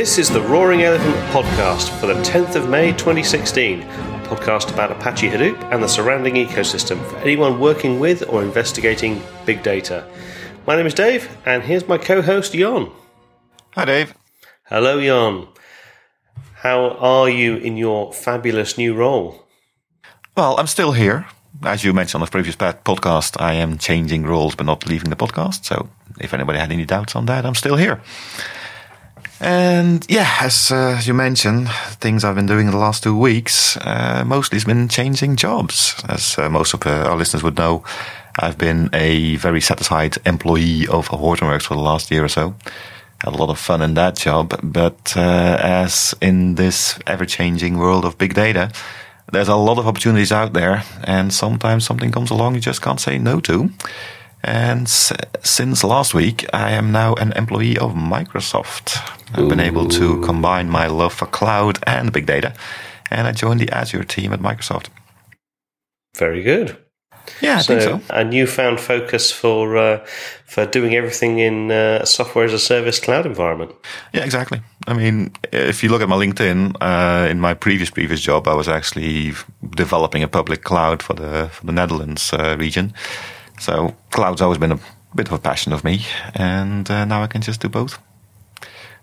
This is the Roaring Elephant podcast for the 10th of May 2016, a podcast about Apache Hadoop and the surrounding ecosystem for anyone working with or investigating big data. My name is Dave, and here's my co host, Jhon. Hi, Dave. Hello, Jhon. How are you in your fabulous new role? Well, I'm still here. As you mentioned on the previous podcast, I am changing roles but not leaving the podcast. So if anybody had any doubts on that, I'm still here. And yeah, as uh, you mentioned, things I've been doing in the last two weeks, uh, mostly has been changing jobs. As uh, most of uh, our listeners would know, I've been a very satisfied employee of Hortonworks for the last year or so. Had a lot of fun in that job, but uh, as in this ever-changing world of big data, there's a lot of opportunities out there, and sometimes something comes along you just can't say no to. And s- since last week, I am now an employee of Microsoft. I've been able to combine my love for cloud and big data, and I joined the Azure team at Microsoft. Very good. Yeah, I so, think so. a newfound focus for uh, for doing everything in uh, a software as a service cloud environment. Yeah, exactly. I mean, if you look at my LinkedIn, uh, in my previous previous job, I was actually developing a public cloud for the for the Netherlands uh, region. So cloud's always been a bit of a passion of me, and uh, now I can just do both.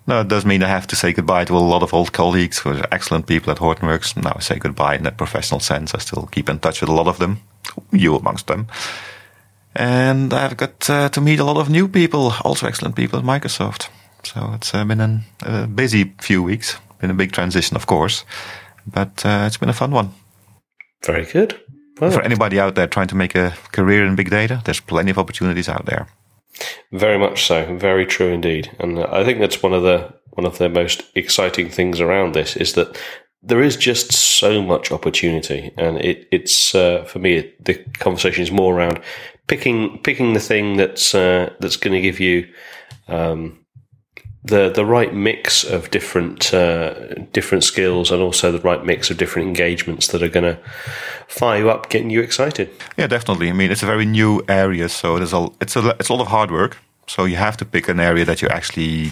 No, it does mean I have to say goodbye to a lot of old colleagues who are excellent people at Hortonworks. Now I say goodbye in a professional sense. I still keep in touch with a lot of them, you amongst them. And I've got uh, to meet a lot of new people, also excellent people at Microsoft. So it's uh, been a busy few weeks. Been a big transition, of course, but uh, it's been a fun one. Very good. Well, For anybody out there trying to make a career in big data, there's plenty of opportunities out there. Very much so. Very true indeed. And I think that's one of the one of the most exciting things around this is that there is just so much opportunity, and it, it's uh, for me the conversation is more around picking picking the thing that's uh, that's going to give you um, the the right mix of different uh, different skills, and also the right mix of different engagements that are going to fire you up, getting you excited. Yeah, definitely. I mean, it's a very new area, so there's a it's a it's a lot of hard work. So you have to pick an area that you actually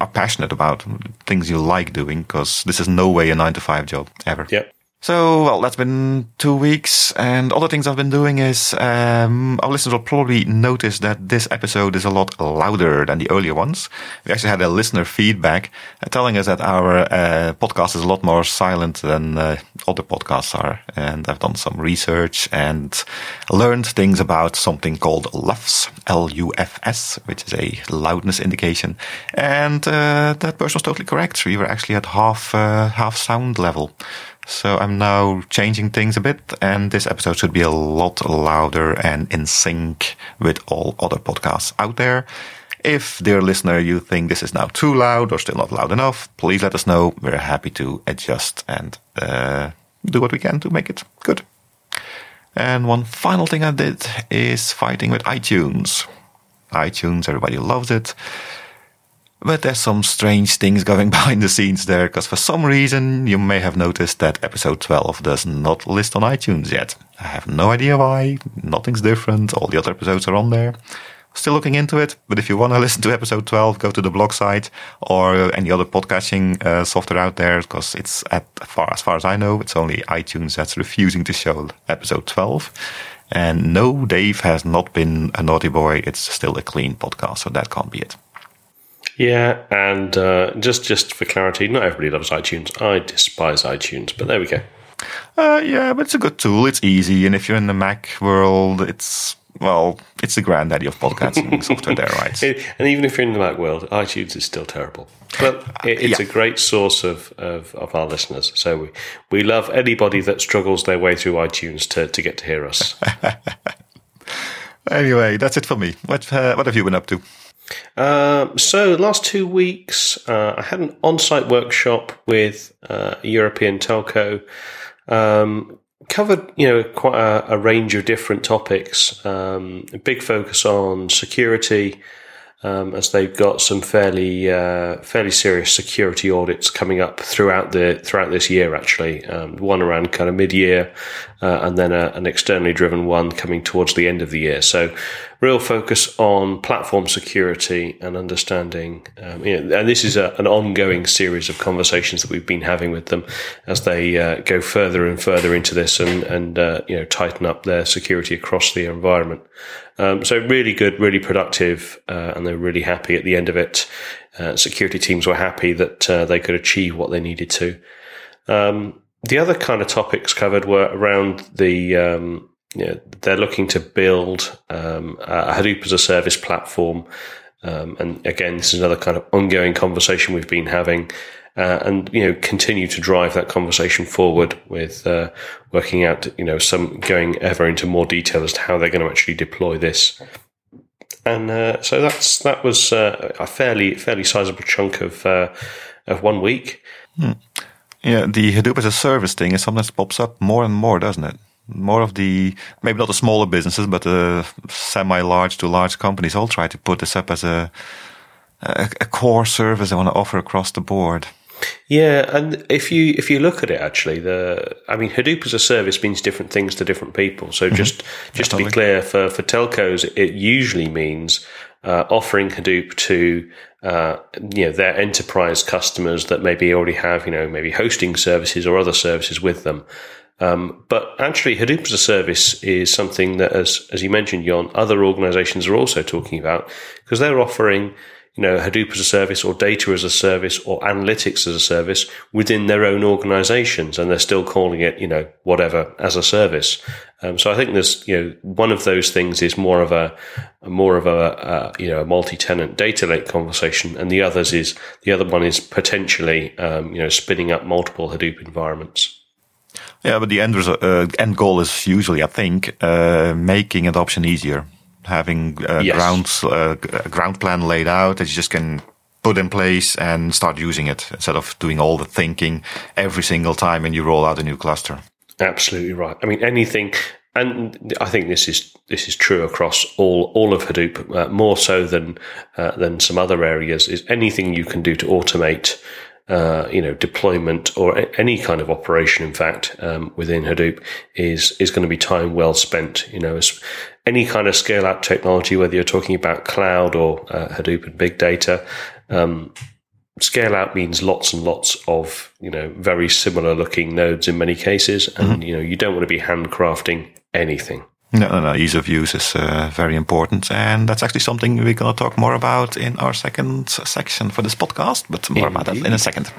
are passionate about, things you like doing, because this is no way a nine to five job ever. Yep. So, well, that's been two weeks, and other things I've been doing is um, our listeners will probably notice that this episode is a lot louder than the earlier ones. We actually had a listener feedback uh, telling us that our uh, podcast is a lot more silent than uh, other podcasts are, and I've done some research and learned things about something called LUFS, L-U-F-S, which is a loudness indication, and uh, that person was totally correct. We were actually at half uh, half sound level. So I'm now changing things a bit, and this episode should be a lot louder and in sync with all other podcasts out there. If, dear listener, you think this is now too loud or still not loud enough, please let us know. We're happy to adjust and uh, do what we can to make it good. And one final thing I did is fighting with iTunes. iTunes, everybody loves it. But there's some strange things going behind the scenes there, because for some reason you may have noticed that episode 12 does not list on iTunes yet. I have no idea why. Nothing's different. All the other episodes are on there. Still looking into it, but if you want to listen to episode 12, go to the blog site or any other podcasting uh, software out there, because it's at far as far as I know, it's only iTunes that's refusing to show episode 12. And no, Dave has not been a naughty boy. It's still a clean podcast, so that can't be it. Yeah, and uh, just just for clarity, not everybody loves iTunes. I despise iTunes, but there we go. Uh, yeah, but it's a good tool. It's easy, and if you're in the Mac world, it's well, it's the granddaddy of podcasting software, there, right? And even if you're in the Mac world, iTunes is still terrible. But it, it's Yeah. a great source of, of, of our listeners. So we, we love anybody that struggles their way through iTunes to, to get to hear us. Anyway, that's it for me. What uh, what have you been up to? Um, so, last two weeks, uh, I had an on site workshop with uh, a European telco. Um, covered, you know, quite a, a range of different topics. Um, a big focus on security, um, as they've got some fairly uh, fairly serious security audits coming up throughout the throughout this year. Actually, um, one around kind of mid year, uh, and then a, an externally driven one coming towards the end of the year. So, real focus on platform security and understanding. Um, you know, and this is a, an ongoing series of conversations that we've been having with them as they uh, go further and further into this and and uh, you know tighten up their security across the environment. Um, so really good, really productive, uh, and they're really happy at the end of it. Uh, security teams were happy that uh, they could achieve what they needed to. Um, the other kind of topics covered were around the um, you know, they're looking to build um, a Hadoop as a service platform. Um, and again, this is another kind of ongoing conversation we've been having, uh, and you know, continue to drive that conversation forward with uh, working out, you know, some going ever into more detail as to how they're going to actually deploy this. And uh, so that's that was uh, a fairly fairly sizable chunk of uh, of one week. Hmm. Yeah, the Hadoop as a service thing is something that pops up more and more, doesn't it? More of the maybe not the smaller businesses, but the semi-large to large companies all try to put this up as a a, a core service they want to offer across the board. Yeah, and if you if you look at it, actually, the I mean, Hadoop as a service means different things to different people. So mm-hmm. just just to be clear, for for telcos, it usually means uh, offering Hadoop to uh, you know their enterprise customers that maybe already have you know maybe hosting services or other services with them. Um, but actually, Hadoop as a service is something that, as as you mentioned, Jhon, other organizations are also talking about because they're offering you know, Hadoop as a service or data as a service or analytics as a service within their own organizations. And they're still calling it, you know, whatever as a service. Um, so I think there's, you know, one of those things is more of a, more of a, you know, a multi-tenant data lake conversation. And the others is, the other one is potentially, um, you know, spinning up multiple Hadoop environments. Yeah, but the end, uh, end goal is usually, I think, uh, making adoption easier having a yes. ground uh, ground plan laid out that you just can put in place and start using it instead of doing all the thinking every single time when you roll out a new cluster. Absolutely right. I mean, anything, and I think this is this is true across all all of Hadoop, uh, more so than uh, than some other areas. Is anything you can do to automate uh, you know, deployment or any kind of operation, in fact, um, within Hadoop is, is going to be time well spent. You know, as any kind of scale out technology, whether you're talking about cloud or uh, Hadoop and big data, um, scale out means lots and lots of, you know, very similar looking nodes in many cases. And, mm-hmm. you know, you don't want to be handcrafting anything. No, no, no. Ease of use is uh, very important. And that's actually something we're going to talk more about in our second section for this podcast, but more Indeed. about that in a second.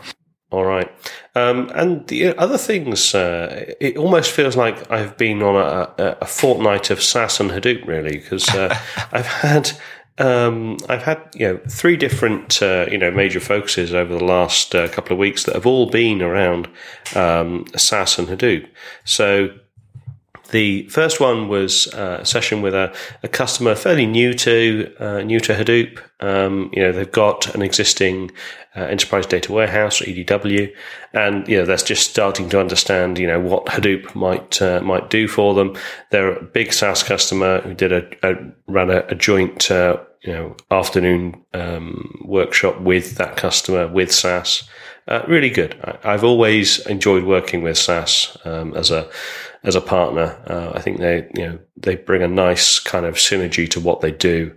All right. Um, and the other things, uh, it almost feels like I've been on a, a fortnight of SAS and Hadoop, really, because uh, I've had. Um, I've had you know three different uh, you know major focuses over the last uh, couple of weeks that have all been around um, SAS and Hadoop. So the first one was uh, a session with a, a customer fairly new to uh, new to Hadoop. Um, you know, they've got an existing uh, enterprise data warehouse or EDW, and you know that's just starting to understand you know what Hadoop might uh, might do for them. They're a big SAS customer who did a, a ran a, a joint uh, you know afternoon um, workshop with that customer with SAS. Uh, really good. I, have always enjoyed working with SAS um, as a as a partner. Uh, I think they, you know, they bring a nice kind of synergy to what they do.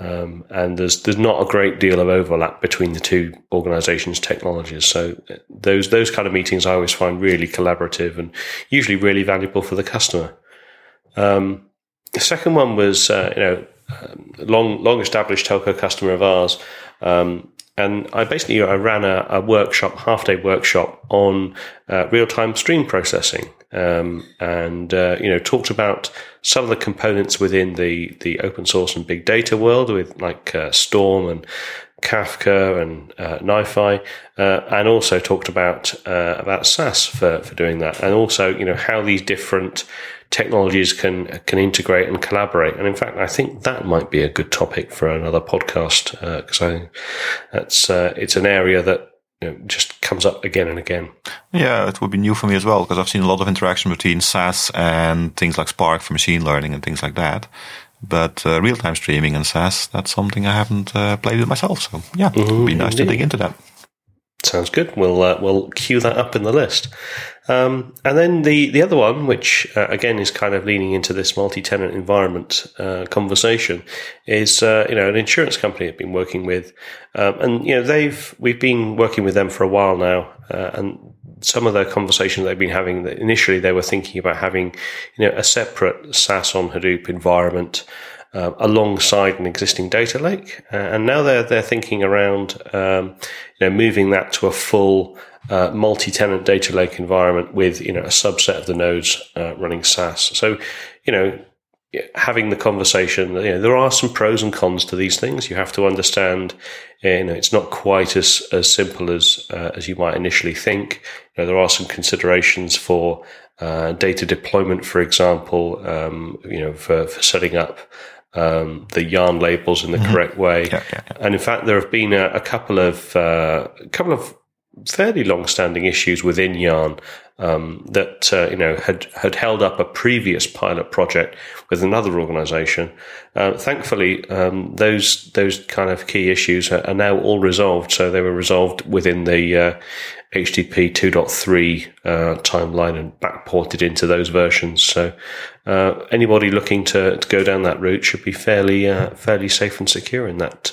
Um, and there's there's not a great deal of overlap between the two organisations' technologies. So those those kind of meetings I always find really collaborative and usually really valuable for the customer. Um, the second one was uh, you know um, long long established telco customer of ours. Um, and I basically I ran a, a workshop, half day workshop on uh, real time stream processing, um, and uh, you know talked about some of the components within the the open source and big data world with like uh, Storm and Kafka and uh, NiFi, uh, and also talked about uh, about SAS for for doing that, and also you know how these different technologies can can integrate and collaborate. And in fact, I think that might be a good topic for another podcast because uh, I that's uh, it's an area that you know, just comes up again and again. Yeah, it would be new for me as well because I've seen a lot of interaction between SAS and things like Spark for machine learning and things like that. But uh, real time streaming and SAS, that's something I haven't uh, played with myself. So yeah, mm-hmm, it would be nice indeed. to dig into that. Sounds good. We'll uh, we'll queue that up in the list. Um, and then the, the other one, which uh, again is kind of leaning into this multi-tenant environment uh, conversation, is uh, you know an insurance company I've been working with, um, and you know they've we've been working with them for a while now, uh, and some of the conversations they've been having. That initially they were thinking about having you know a separate SAS on Hadoop environment. Uh, alongside an existing data lake, uh, and now they're they're thinking around um, you know moving that to a full uh, multi-tenant data lake environment with you know a subset of the nodes uh, running SAS. So you know having the conversation you know there are some pros and cons to these things you have to understand you know it's not quite as as simple as uh, as you might initially think you know, there are some considerations for uh, data deployment for example um, you know for, for setting up um, the yarn labels in the mm-hmm. correct way yeah, yeah, yeah. and in fact there have been a, a couple of uh, a couple of fairly long-standing issues within Yarn um, that uh, you know had had held up a previous pilot project with another organisation. Uh, thankfully, um, those those kind of key issues are, are, now all resolved. So they were resolved within the uh, HDP 2.3 uh, timeline and backported into those versions. So uh, anybody looking to, to go down that route should be fairly uh, fairly safe and secure in that.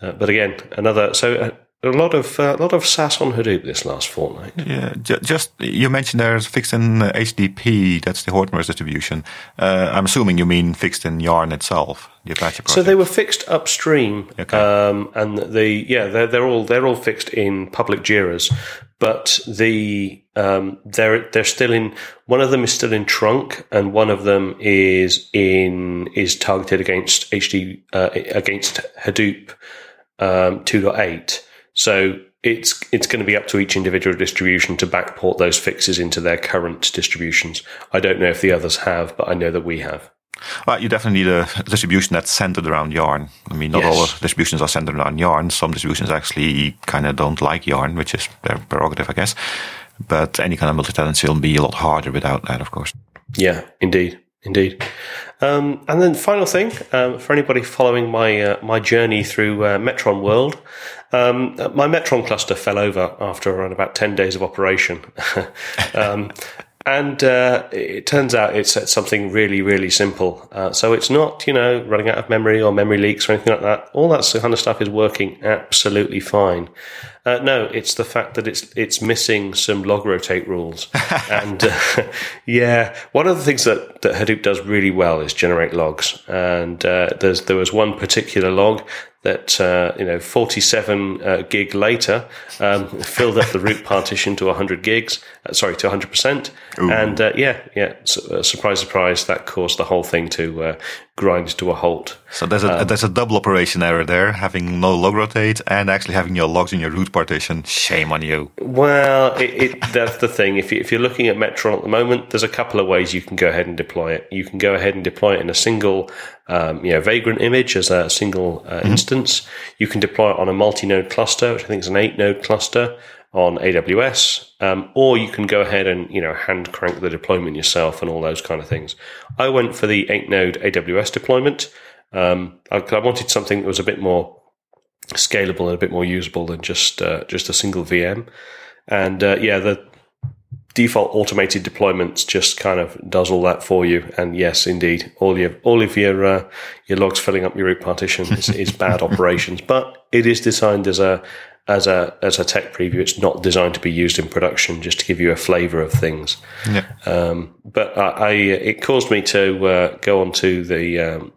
but again, another so a lot of uh, a lot of SAS on Hadoop this last fortnight. Yeah, just you mentioned there's fixed in HDP. That's the Hortonworks distribution. Uh, I'm assuming you mean fixed in Yarn itself, the Apache project. So they were fixed upstream, okay. um, and the yeah they're they're all they're all fixed in public Jira's, but the um, they're they're still in one of them is still in trunk, and one of them is in is targeted against HD uh, against Hadoop um, 2.8. So it's it's going to be up to each individual distribution to backport those fixes into their current distributions. I don't know if the others have, but I know that we have. Well, you definitely need a distribution that's centered around Yarn. I mean, not yes. all distributions are centered around Yarn. Some distributions actually kind of don't like Yarn, which is their prerogative, I guess. But any kind of multi-tenancy will be a lot harder without that, of course. Yeah, indeed. Indeed. Um, and then final thing um, for anybody following my uh, my journey through uh, Metron World, um, my Metron cluster fell over after around about ten days of operation, um, and uh, it turns out it's something really really simple. Uh, so it's not you know running out of memory or memory leaks or anything like that. All that kind of stuff is working absolutely fine. Uh, no, it's the fact that it's it's missing some log rotate rules, and uh, yeah, one of the things that, that Hadoop does really well is generate logs. And uh, there's there was one particular log that uh, you know 47 uh, gig later um, filled up the root partition to 100 gigs uh, sorry to 100 percent. And uh, yeah yeah uh, surprise surprise that caused the whole thing to uh, grind to a halt. So there's a um, there's a double operation error there having no log rotate and actually having your logs in your root partition shame on you well it, it, that's the thing if, you, if you're looking at Metron at the moment there's a couple of ways you can go ahead and deploy it you can go ahead and deploy it in a single um, you know, Vagrant image as a single uh, mm-hmm. instance. You can deploy it on a multi-node cluster, which I think is an eight-node cluster on AWS, um, or you can go ahead and you know hand crank the deployment yourself and all those kind of things. I went for the eight-node AWS deployment. Um, I, I, wanted something that was a bit more scalable and a bit more usable than just uh, just a single VM. And uh, yeah, the default automated deployments just kind of does all that for you. And yes, indeed, all your all of your uh, your logs filling up your root partition is, is bad operations. But it is designed as a as a as a tech preview. It's not designed to be used in production, just to give you a flavour of things. Yeah. Um, but I, I, it caused me to uh, go onto the um,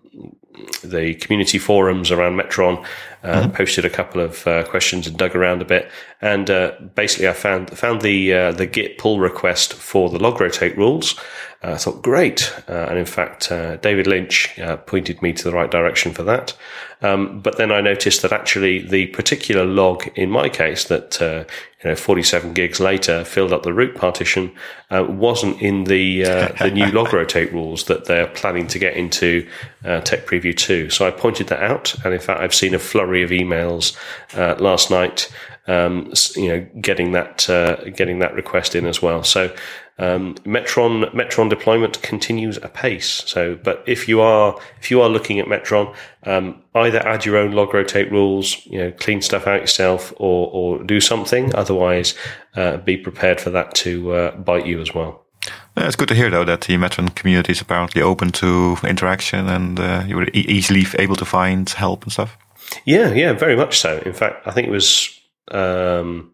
the community forums around Metron, uh, mm-hmm. posted a couple of uh, questions and dug around a bit, and uh, basically I found found the uh, the Git pull request for the log rotate rules. Uh, I thought great, uh, and in fact David Lynch pointed me to the right direction for that. Um, but then I noticed that actually the particular log in my case that you know 47 gigs later filled up the root partition wasn't in the the new log rotate rules that they're planning to get into Tech Preview 2. So I pointed that out, and in fact I've seen a flurry of emails last night um, you know, getting that uh, getting that request in as well. So um, Metron Metron deployment continues apace. So, but if you are if you are looking at Metron, um, either add your own log rotate rules, you know, clean stuff out yourself, or or do something. Otherwise, uh, be prepared for that to uh, bite you as well. Yeah, it's good to hear though that the Metron community is apparently open to interaction and uh, you were e- easily able to find help and stuff. Yeah, yeah, very much so. In fact, I think it was um,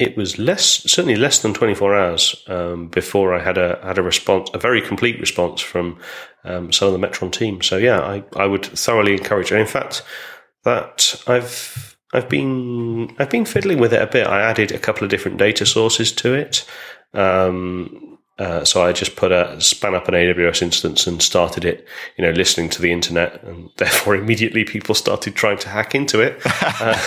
it was less certainly less than 24 hours um, before I had a had a response, a very complete response from um, some of the Metron team. So yeah, I, I would thoroughly encourage it. In fact, that I've I've been I've been fiddling with it a bit. I added a couple of different data sources to it. Um, uh, so I just put a span up an AWS instance and started it, you know, listening to the internet, and therefore immediately people started trying to hack into it, uh,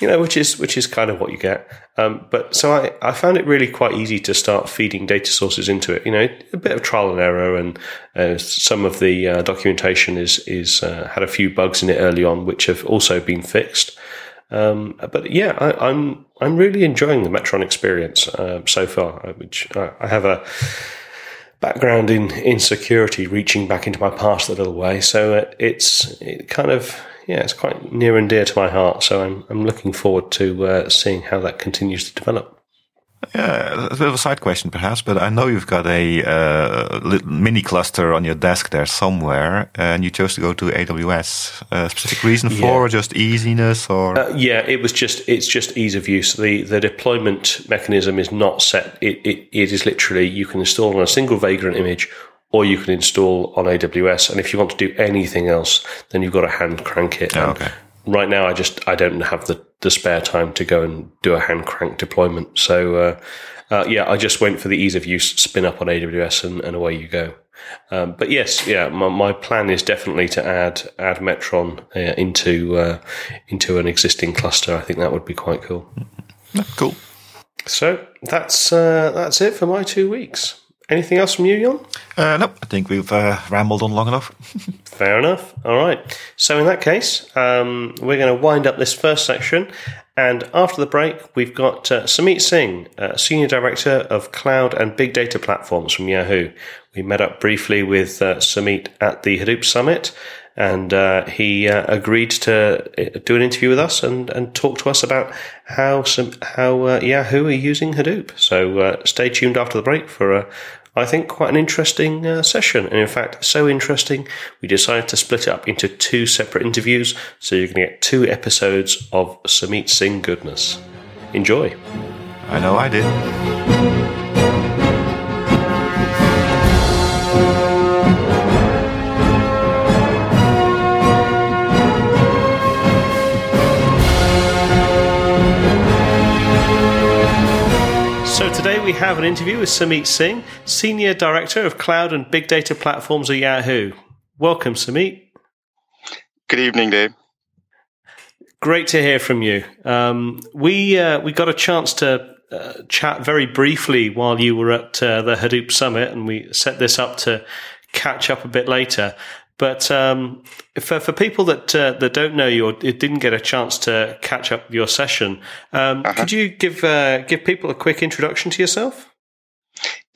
you know, which is which is kind of what you get. Um, but so I, I found it really quite easy to start feeding data sources into it. You know, a bit of trial and error, and uh, some of the uh, documentation is is uh, had a few bugs in it early on, which have also been fixed. Um, but yeah, I, am I'm, I'm really enjoying the Metron experience uh, so far. Uh, which I, I, have a background in in security, reaching back into my past a little way. So uh, it's it kind of yeah, it's quite near and dear to my heart. So I'm I'm looking forward to uh, seeing how that continues to develop. Yeah, a bit of a side question perhaps, but I know you've got a uh, mini cluster on your desk there somewhere, and you chose to go to AWS. A specific reason for, yeah. or just easiness, or uh, yeah, it was just it's just ease of use. the The deployment mechanism is not set. It, it, it is literally you can install on a single Vagrant image, or you can install on AWS. And if you want to do anything else, then you've got to hand crank it. Oh, okay right now I just I don't have the, the spare time to go and do a hand crank deployment. So uh, uh, yeah, I just went for the ease of use, spin up on AWS, and, and away you go. Um, but yes, yeah, my, my, plan is definitely to add add Metron uh, into uh, into an existing cluster. I think that would be quite cool. Cool. So that's uh, that's it for my two weeks. Anything else from you, Jhon? Uh, nope. I think we've uh, rambled on long enough. Fair enough. All right. So, in that case, um, we're going to wind up this first section. And after the break, we've got uh, Sumeet Singh, uh, Senior Director of Cloud and Big Data Platforms from Yahoo. We met up briefly with uh, Sumeet at the Hadoop Summit, and uh, he uh, agreed to uh, do an interview with us and, and talk to us about how some, how uh, Yahoo are using Hadoop. So uh, stay tuned after the break for a I think, quite an interesting uh, session. And in fact, so interesting, we decided to split it up into two separate interviews. So you're going to get two episodes of Sumeet Singh goodness. Enjoy. I know I did. We have an interview with Sumeet Singh, Senior Director of Cloud and Big Data Platforms at Yahoo. Welcome, Sumeet. Good evening, Dave. Great to hear from you. Um, we uh, we got a chance to uh, chat very briefly while you were at uh, the Hadoop Summit, and we set this up to catch up a bit later. But um, for for people that uh, that don't know you or didn't get a chance to catch up your session, um, uh-huh. could you give uh, give people a quick introduction to yourself?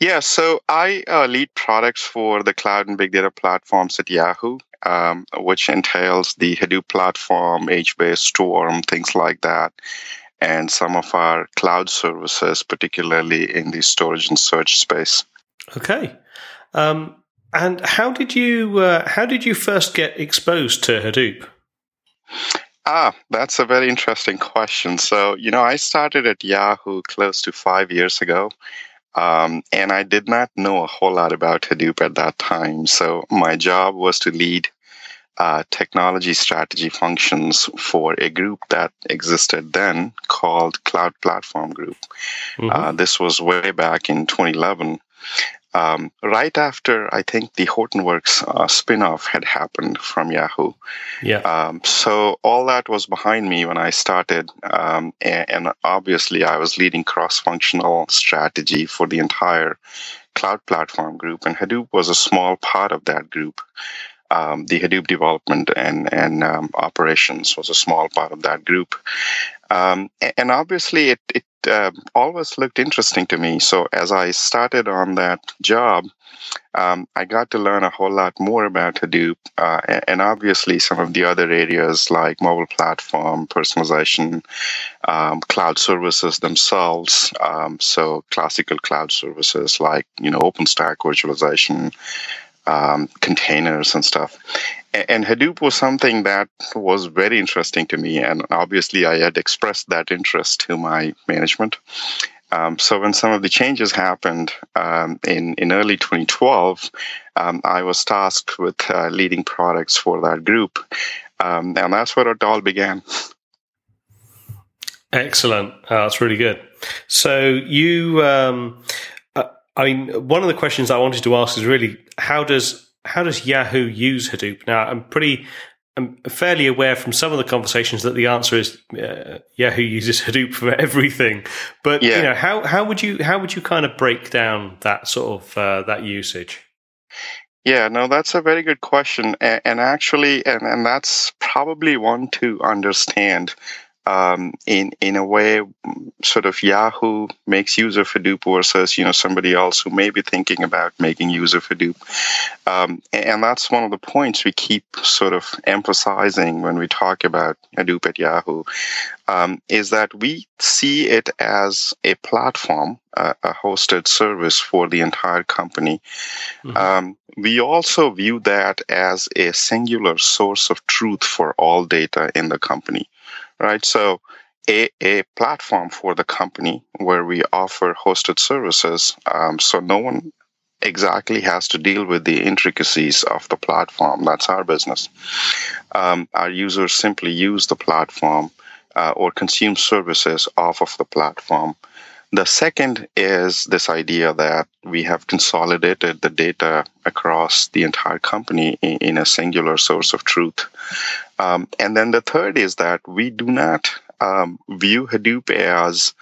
Yeah, so I uh, lead products for the cloud and big data platforms at Yahoo, um, which entails the Hadoop platform, HBase, Storm, things like that, and some of our cloud services, particularly in the storage and search space. Okay. Um, and how did you uh, how did you first get exposed to Hadoop? Ah, that's a very interesting question. So, you know, I started at Yahoo close to five years ago. Um, and I did not know a whole lot about Hadoop at that time. So my job was to lead uh, technology strategy functions for a group that existed then called Cloud Platform Group. Mm-hmm. Uh, this was way back in 2011 um, right after I think the Hortonworks uh, spinoff had happened from Yahoo. Yeah. Um, so all that was behind me when I started, um, and, and, obviously I was leading cross-functional strategy for the entire cloud platform group, and Hadoop was a small part of that group. Um, the Hadoop development and and um, operations was a small part of that group, um, and obviously it, it uh, always looked interesting to me. So as I started on that job, um, I got to learn a whole lot more about Hadoop, uh, and obviously some of the other areas like mobile platform, personalization, um, cloud services themselves. Um, so classical cloud services like you know OpenStack virtualization, um, containers and stuff. And Hadoop was something that was very interesting to me, and obviously I had expressed that interest to my management. Um, so when some of the changes happened um, in in early 2012, um, I was tasked with uh, leading products for that group, um, and that's where it all began. Excellent, oh, that's really good. So you, um, I mean, one of the questions I wanted to ask is really how does how does Yahoo use Hadoop? Now, I'm pretty I'm fairly aware from some of the conversations that the answer is uh, Yahoo uses Hadoop for everything. But yeah. you know, how how would you how would you kind of break down that sort of uh, that usage? Yeah, no, that's a very good question, and, and actually, and, and that's probably one to understand um, in in a way, sort of Yahoo makes use of Hadoop versus you know somebody else who may be thinking about making use of Hadoop, um, and that's one of the points we keep sort of emphasizing when we talk about Hadoop at Yahoo, um, is that we see it as a platform, uh, a hosted service for the entire company. Mm-hmm. Um, we also view that as a singular source of truth for all data in the company right? So a, a platform for the company where we offer hosted services. Um, so no one exactly has to deal with the intricacies of the platform. That's our business. Um, our users simply use the platform uh, or consume services off of the platform. The second is this idea that we have consolidated the data across the entire company in, in a singular source of truth. Um, and then the third is that we do not um, view Hadoop as,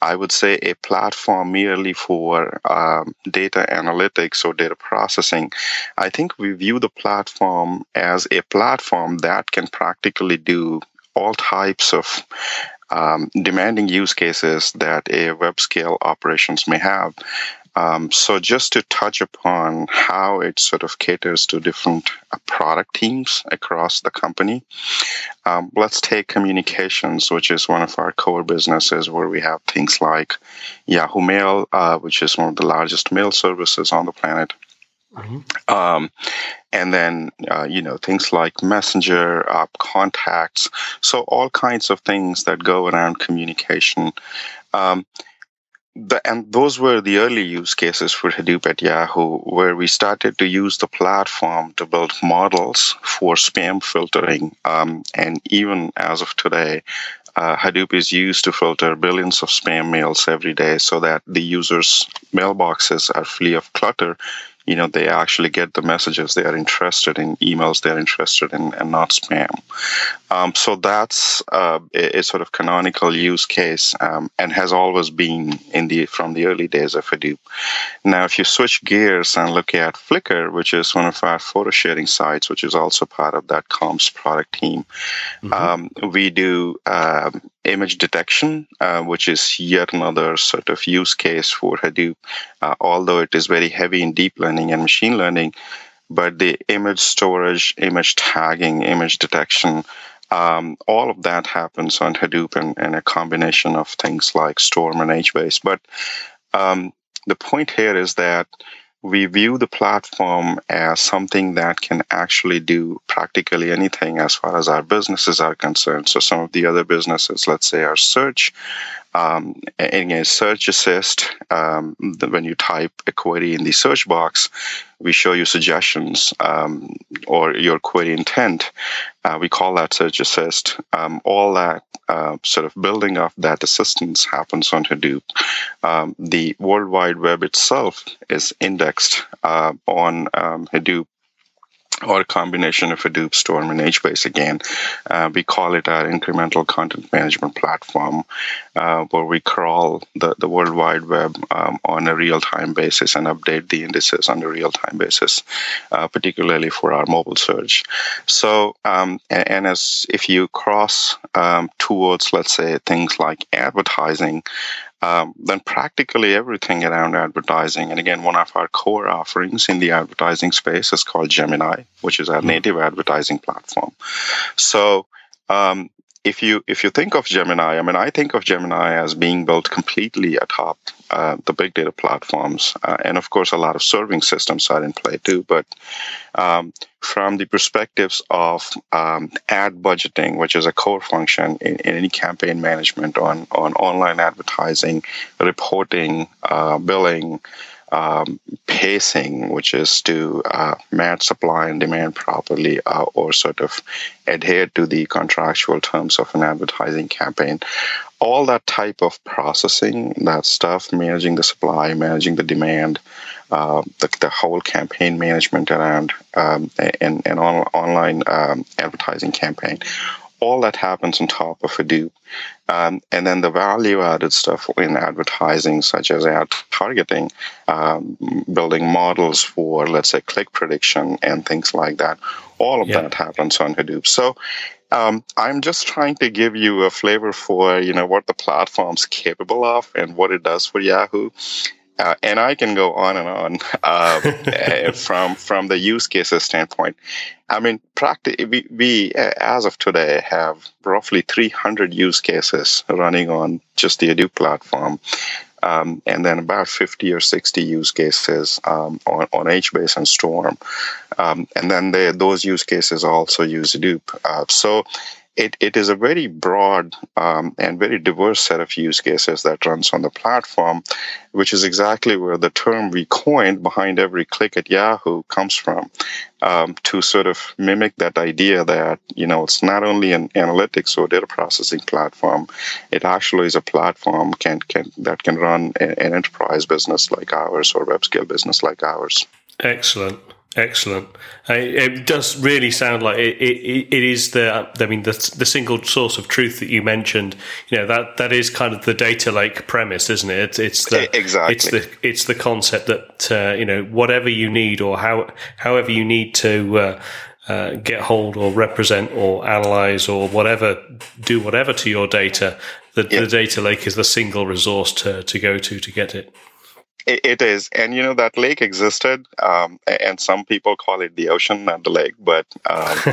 I would say, a platform merely for um, data analytics or data processing. I think we view the platform as a platform that can practically do all types of um, demanding use cases that a web scale operations may have. Um, so just to touch upon how it sort of caters to different uh, product teams across the company, um, let's take communications, which is one of our core businesses, where we have things like Yahoo Mail, uh, which is one of the largest mail services on the planet. Mm-hmm. Um, and then uh, you know things like messenger uh, contacts so all kinds of things that go around communication um, the, and those were the early use cases for Hadoop at Yahoo, where we started to use the platform to build models for spam filtering. Um, and even as of today, uh, Hadoop is used to filter billions of spam mails every day so that the users' mailboxes are free of clutter you know they actually get the messages they are interested in emails they're interested in and not spam um, so that's uh, a, a, sort of canonical use case um, and has always been in the from the early days of hadoop now if you switch gears and look at flickr which is one of our photo sharing sites which is also part of that comms product team mm-hmm. um, we do um, image detection, uh, which is yet another sort of use case for Hadoop, uh, although it is very heavy in deep learning and machine learning. But the image storage, image tagging, image detection, um, all of that happens on Hadoop and, and, a combination of things like Storm and HBase. But um, the point here is that we view the platform as something that can actually do practically anything as far as our businesses are concerned. So some of the other businesses, let's say our search, um, in a search assist, um, when you type a query in the search box, we show you suggestions um, or your query intent. Uh, we call that search assist. Um, all that uh, sort of building of that assistance happens on Hadoop. Um, the World Wide Web itself is indexed uh, on um, Hadoop or a combination of Hadoop, Storm, and HBase again. Uh, we call it our incremental content management platform, uh, where we crawl the, the World Wide Web um, on a real time basis and update the indices on a real time basis, uh, particularly for our mobile search. So, um, and, and, as if you cross um, towards, let's say, things like advertising, um, then practically everything around advertising. And again, one of our core offerings in the advertising space is called Gemini, which is our mm-hmm. native advertising platform. So um, if you if you think of Gemini, I mean, I think of Gemini as being built completely atop uh, the big data platforms, uh, and of course, a lot of serving systems are in play too. But um, from the perspectives of um, ad budgeting, which is a core function in, in, any campaign management on on online advertising, reporting, uh, billing um, pacing, which is to uh, match supply and demand properly uh, or sort of adhere to the contractual terms of an advertising campaign. All that type of processing, that stuff, managing the supply, managing the demand, uh, the, the, whole campaign management around um, an, an on, online um, advertising campaign, all that happens on top of Hadoop. Um, and then the value added stuff in advertising, such as ad targeting, um, building models for, let's say, click prediction and things like that. All of yeah. that happens on Hadoop. So um, I'm just trying to give you a flavor for, you know, what the platform's capable of and what it does for Yahoo. Uh, and I can go on and on uh, from from the use cases standpoint. I mean, practically, we, we as of today have roughly 300 use cases running on just the Hadoop platform, um, and then about 50 or 60 use cases um, on, on HBase and Storm, um, and then they, those use cases also use Hadoop. Uh, so it, it is a very broad um, and very diverse set of use cases that runs on the platform, which is exactly where the term we coined behind every click at Yahoo comes from, um, to sort of mimic that idea that you know it's not only an analytics or data processing platform, it actually is a platform can can that can run an enterprise business like ours or web scale business like ours. Excellent. Excellent. It does really sound like it, it, it is the. I mean, the the single source of truth that you mentioned. You know that that is kind of the data lake premise, isn't it? It's, it's the exactly. It's the it's the concept that uh, you know whatever you need or how however you need to. Uh, uh, get hold or represent or analyze or whatever, do whatever to your data. The, yep. the data lake is the single resource to, to go to to get it. It, it is, and you know that lake existed, um, and some people call it the ocean, not the lake, but um,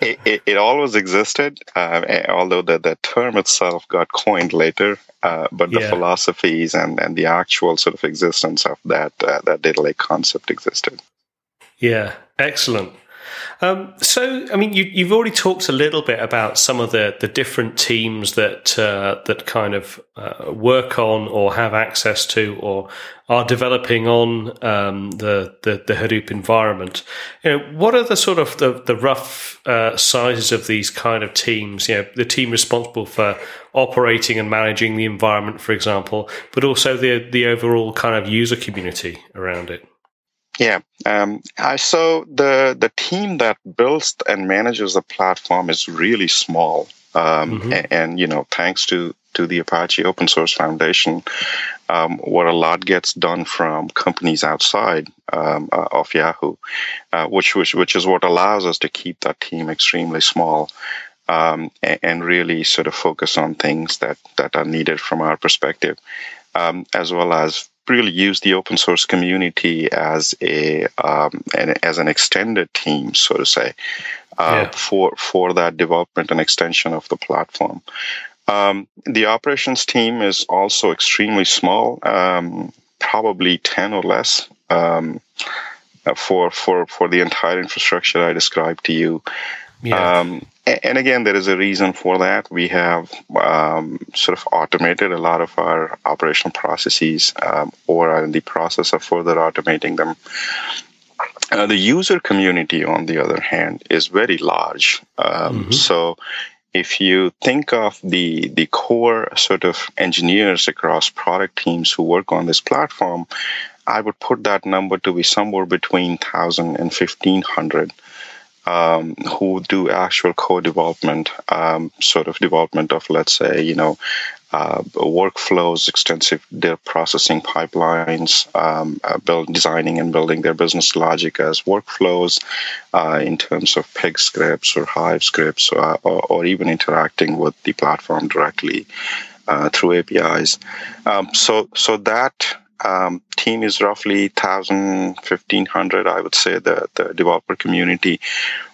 it, it, it, always existed. Uh, although the, the term itself got coined later, uh, but the yeah. philosophies and, and the actual sort of existence of that uh, that data lake concept existed. Yeah, excellent. Um, so, I mean, you, have already talked a little bit about some of the, the different teams that uh, that kind of uh, work on or have access to or are developing on um, the, the, the Hadoop environment. You know, what are the sort of the, the rough uh, sizes of these kind of teams? You know, the team responsible for operating and managing the environment, for example, but also the the overall kind of user community around it. Yeah. Um, I, so the the team that builds and manages the platform is really small, um, mm-hmm. and, and, you know, thanks to to the Apache Open Source Foundation, um, what a lot gets done from companies outside um, uh, of Yahoo, uh, which, which which is what allows us to keep that team extremely small. Um, and, and, really sort of focus on things that, that are needed from our perspective, um, as well as really use the open source community as a um, an, as an extended team, so to say, uh, yeah. for for that development and extension of the platform. Um, the operations team is also extremely small, um, probably ten or less um, for for for the entire infrastructure I described to you. Yeah. Um, and again, there is a reason for that. We have um, sort of automated a lot of our operational processes, um, or are in the process of further automating them. Uh, the user community, on the other hand, is very large. Um, mm-hmm. So, if you think of the the core sort of engineers across product teams who work on this platform, I would put that number to be somewhere between thousand and fifteen hundred um, who do actual code development, um, sort of development of, let's say, you know, uh, workflows, extensive data processing pipelines, um, uh, build, designing and building their business logic as workflows uh, in terms of pig scripts or hive scripts, uh, or, or, even interacting with the platform directly. uh, through APIs. Um, so, so that um, team is roughly 1,000, 1,500, I would say, the, the developer community.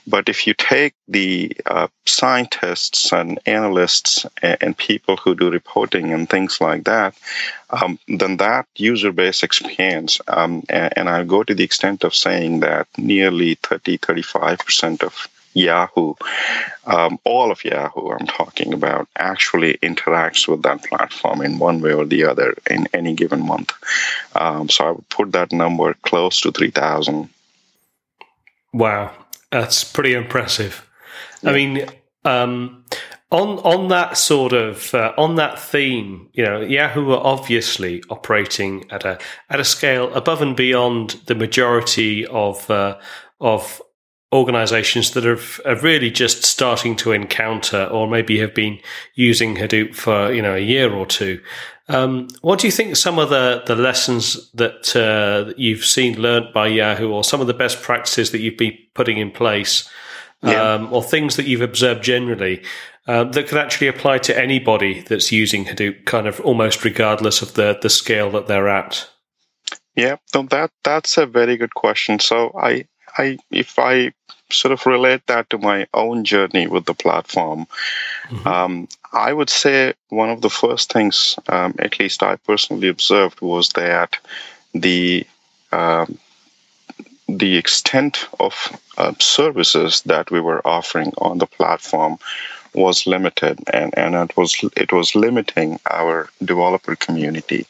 But if you take the uh, scientists and analysts and, and, people who do reporting and things like that, um, then that user base expands. Um, and, and I go to the extent of saying that nearly 30, 35% of Yahoo, um, all of Yahoo, I'm talking about, actually interacts with that platform in one way or the other in any given month. Um, so I would put that number close to 3,000. Wow, that's pretty impressive. Yeah. I mean, um, on on that sort of uh, on that theme, you know, Yahoo are obviously operating at a at a scale above and beyond the majority of uh, of organizations that are, are really just starting to encounter or maybe have been using Hadoop for, you know, a year or two. Um, what do you think some of the, the lessons that, uh, that you've seen learned by Yahoo or some of the best practices that you've been putting in place yeah. um, or things that you've observed generally uh, that could actually apply to anybody that's using Hadoop kind of almost regardless of the, the scale that they're at? Yeah, so that that's a very good question. So I I if I sort of relate that to my own journey with the platform, mm-hmm. um, I would say one of the first things, um, at least I personally observed, was that the um, the extent of uh, services that we were offering on the platform was limited, and, and it was it was limiting our developer community.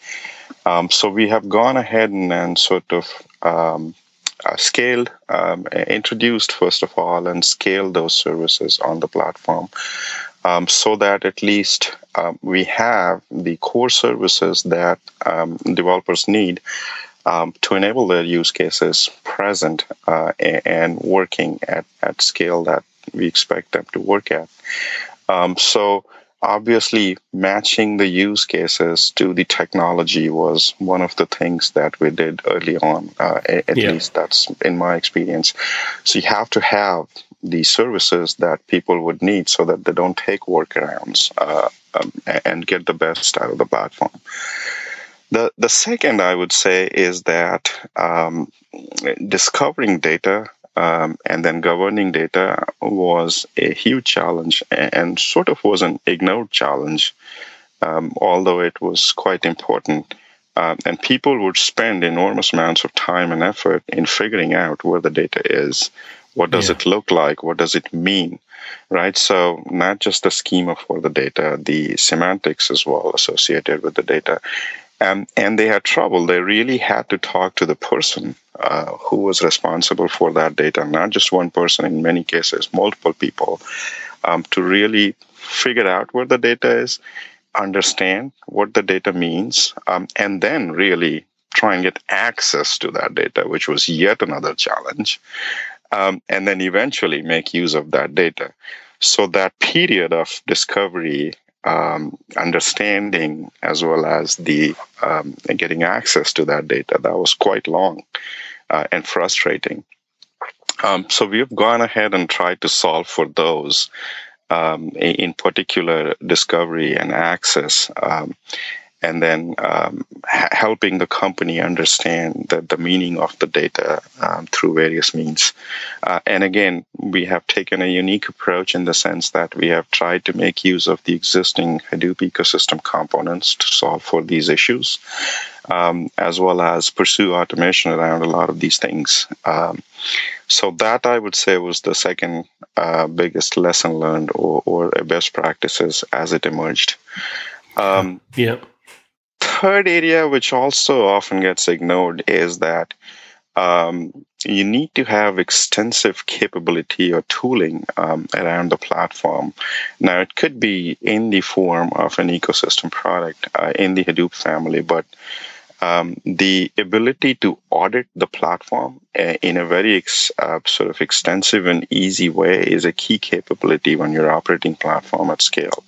Um, so we have gone ahead and, and sort of um, uh, scaled, um, introduced first of all, and scaled those services on the platform. Um, so that at least um, we have the core services that um, developers need um, to enable their use cases present uh, and working at, at scale that we expect them to work at. Um, so obviously matching the use cases to the technology was one of the things that we did early on uh, at yeah. least that's in my experience so you have to have the services that people would need so that they don't take workarounds uh, um, and get the best out of the platform the the second I would say is that um, discovering data um, and then governing data was a huge challenge and sort of was an ignored challenge, um, although it was quite important. Uh, and people would spend enormous amounts of time and effort in figuring out where the data is. What does yeah. it look like? What does it mean? Right? So, not just the schema for the data, the semantics as well associated with the data. Um, and they had trouble. They really had to talk to the person uh, who was responsible for that data, not just one person, in many cases, multiple people, um, to really figure out where the data is, understand what the data means, um, and then really try and get access to that data, which was yet another challenge, um, and then eventually make use of that data. So that period of discovery um, understanding as well as the um, getting access to that data that was quite long uh, and frustrating. Um, so we've gone ahead and tried to solve for those, um, in particular discovery and access. And then um, helping the company understand the, the meaning of the data um, through various means. Uh, and again, we have taken a unique approach in the sense that we have tried to make use of the existing Hadoop ecosystem components to solve for these issues, um, as well as pursue automation around a lot of these things. Um, so that I would say was the second uh, biggest lesson learned or, or best practices as it emerged. Um, yeah third area, which also often gets ignored, is that um, you need to have extensive capability or tooling um, around the platform. Now, it could be in the form of an ecosystem product uh, in the Hadoop family, but um, the ability to audit the platform uh, in a very ex, uh, sort of extensive and easy way is a key capability when you're operating platform at scale.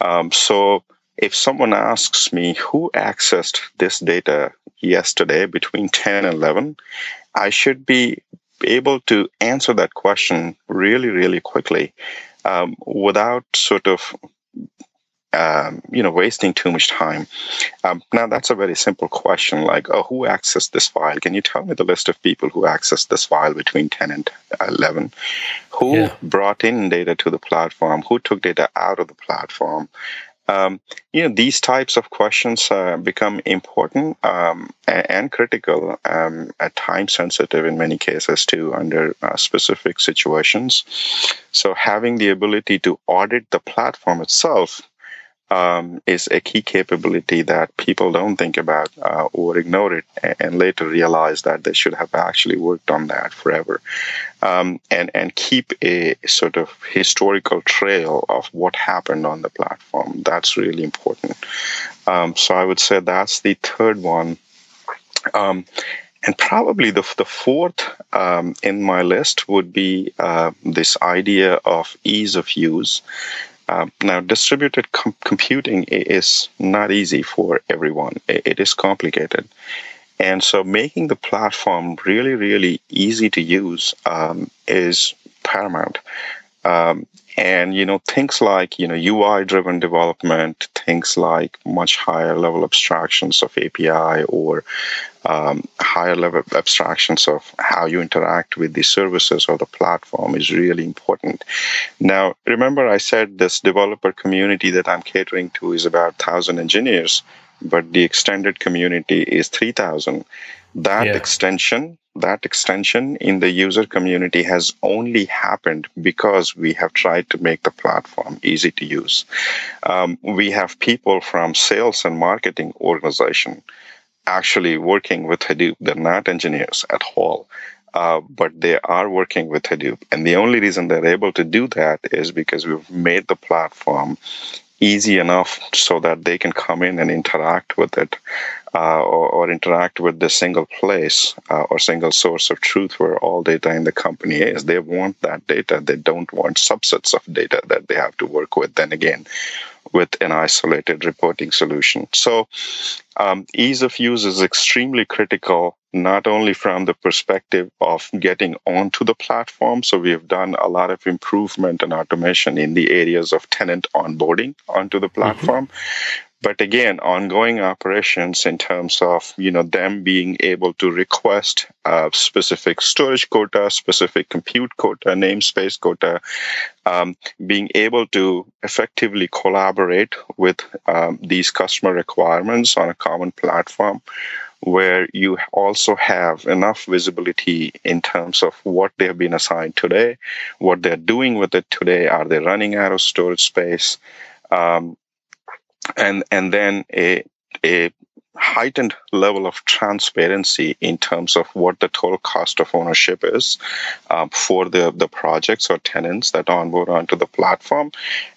Um, so if someone asks me who accessed this data yesterday between 10 and 11, I should be able to answer that question really, really quickly um, without sort of um, you know, wasting too much time. Um, now, that's a very simple question like, oh, who accessed this file? Can you tell me the list of people who accessed this file between 10 and 11? Who yeah. brought in data to the platform? Who took data out of the platform? Um, you know, these types of questions uh, become important um, and, critical, um, at time sensitive in many cases too, under uh, specific situations. So, having the ability to audit the platform itself um, is a key capability that people don't think about uh, or ignore it and later realize that they should have actually worked on that forever. Um, and and keep a sort of historical trail of what happened on the platform. That's really important. Um, so I would say that's the third one. Um, and probably the, the fourth um, in my list would be uh, this idea of ease of use. Um, now, distributed com- computing is not easy for everyone. It, it is complicated. And so making the platform really, really easy to use um, is paramount. Um, and you know things like you know UI driven development, things like much higher level abstractions of API or um, higher level abstractions of how you interact with the services or the platform is really important. Now, remember I said this developer community that I'm catering to is about thousand engineers, but the extended community is three thousand. That yeah. extension that extension in the user community has only happened because we have tried to make the platform easy to use. Um, we have people from sales and marketing organization actually working with Hadoop. They're not engineers at all. Uh, but they are working with Hadoop. And the only reason they're able to do that is because we've made the platform easy enough so that they can come in and interact with it uh, or, or, interact with the single place uh, or single source of truth where all data in the company is. They want that data. They don't want subsets of data that they have to work with. Then again, with an isolated reporting solution. So, um, ease of use is extremely critical, not only from the perspective of getting onto the platform. So, we have done a lot of improvement and automation in the areas of tenant onboarding onto the mm-hmm. platform. Mm-hmm but again ongoing operations in terms of you know them being able to request a specific storage quota specific compute quota namespace quota um, being able to effectively collaborate with um, these customer requirements on a common platform where you also have enough visibility in terms of what they have been assigned today, what they're doing with it today. Are they running out of storage space? Um, and and then a a heightened level of transparency in terms of what the total cost of ownership is um, for the the projects or tenants that onboard onto the platform,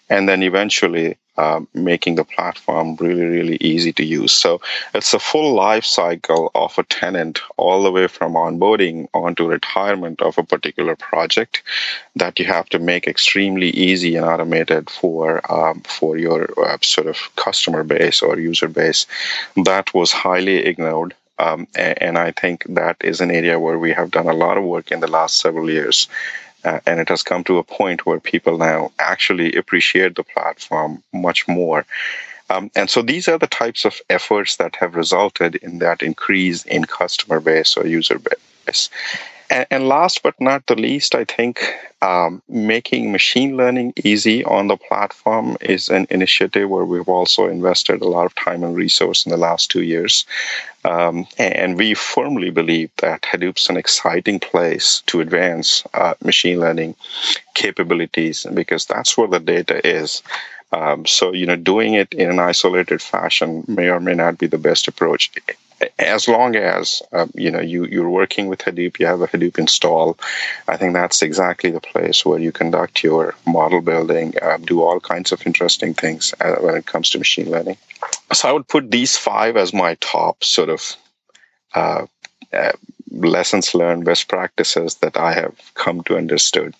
and then eventually uh, making the platform really, really easy to use. So it's a full life cycle of a tenant, all the way from onboarding onto retirement of a particular project, that you have to make extremely easy and automated for um, for your uh, sort of customer base or user base. That was highly ignored. Um, and, and I think that is an area where we have done a lot of work in the last several years uh, and it has come to a point where people now actually appreciate the platform much more. Um, and so these are the types of efforts that have resulted in that increase in customer base or user base. And, and last but not the least, I think um, making machine learning easy on the platform is an initiative where we've also invested a lot of time and resource in the last two years. Um, and we firmly believe that Hadoop's an exciting place to advance uh, machine learning capabilities because that's where the data is. Um, so, you know, doing it in an isolated fashion may or may not be the best approach as long as um, you know you you're working with Hadoop, you have a Hadoop install. I think that's exactly the place where you conduct your model building, uh, do all kinds of interesting things uh, when it comes to machine learning. So I would put these five as my top sort of uh, uh lessons learned, best practices that I have come to understood.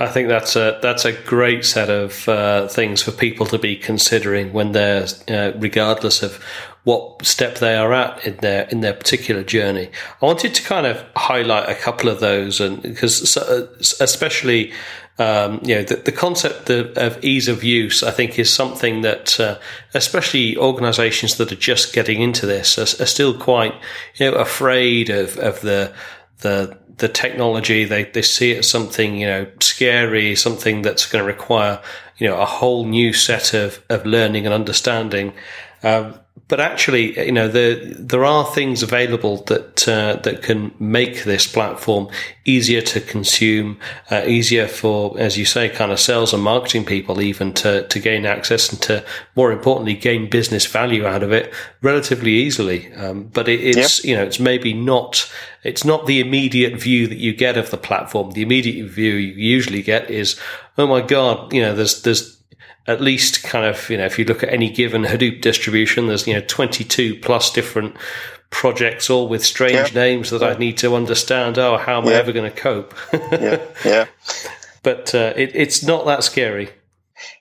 I think that's a that's a great set of uh, things for people to be considering when they're, uh, regardless of what step they are at in their in their particular journey. I wanted to kind of highlight a couple of those, and because uh, especially um, you know, the, the concept of, of, ease of use, I think, is something that, uh, especially organisations that are just getting into this, are, are, still quite, you know, afraid of, of the the the technology. They they see it as something, you know, scary, something that's going to require, you know, a whole new set of of learning and understanding. Um, but actually, you know, there there are things available that uh, that can make this platform easier to consume, uh, easier for, as you say, kind of sales and marketing people even to to gain access and to, more importantly, gain business value out of it relatively easily. Um, but it, it's yep. you know, it's maybe not it's not the immediate view that you get of the platform. The immediate view you usually get is, oh my god, you know, there's there's at least kind of, you know, if you look at any given Hadoop distribution, there's, you know, 22 plus different projects, all with strange yeah. names that yeah. I need to understand. Oh, how am yeah. I ever going to cope? yeah. Yeah. But uh, it, it's not that scary.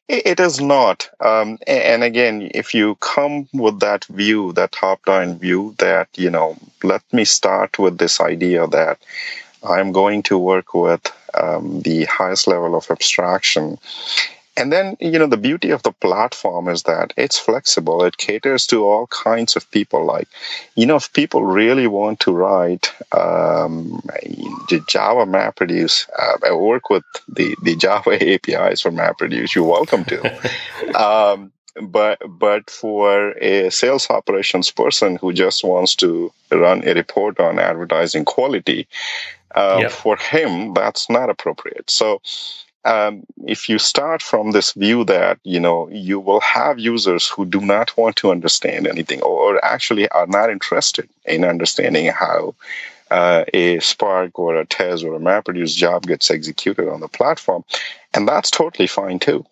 It, is not. Um, and again, if you come with that view, that top down view, that, you know, let me start with this idea that I'm going to work with um, the highest level of abstraction and then, you know, the beauty of the platform is that it's flexible. It caters to all kinds of people. Like, you know, if people really want to write um, the Java MapReduce, uh, work with the, the Java APIs for MapReduce, you're welcome to. um, but but for a sales operations person who just wants to run a report on advertising quality, uh, yep. for him that's not appropriate. So um, if you start from this view that you know you will have users who do not want to understand anything or actually are not interested in understanding how uh, a Spark or a Tez or a MapReduce job gets executed on the platform, and that's totally fine too.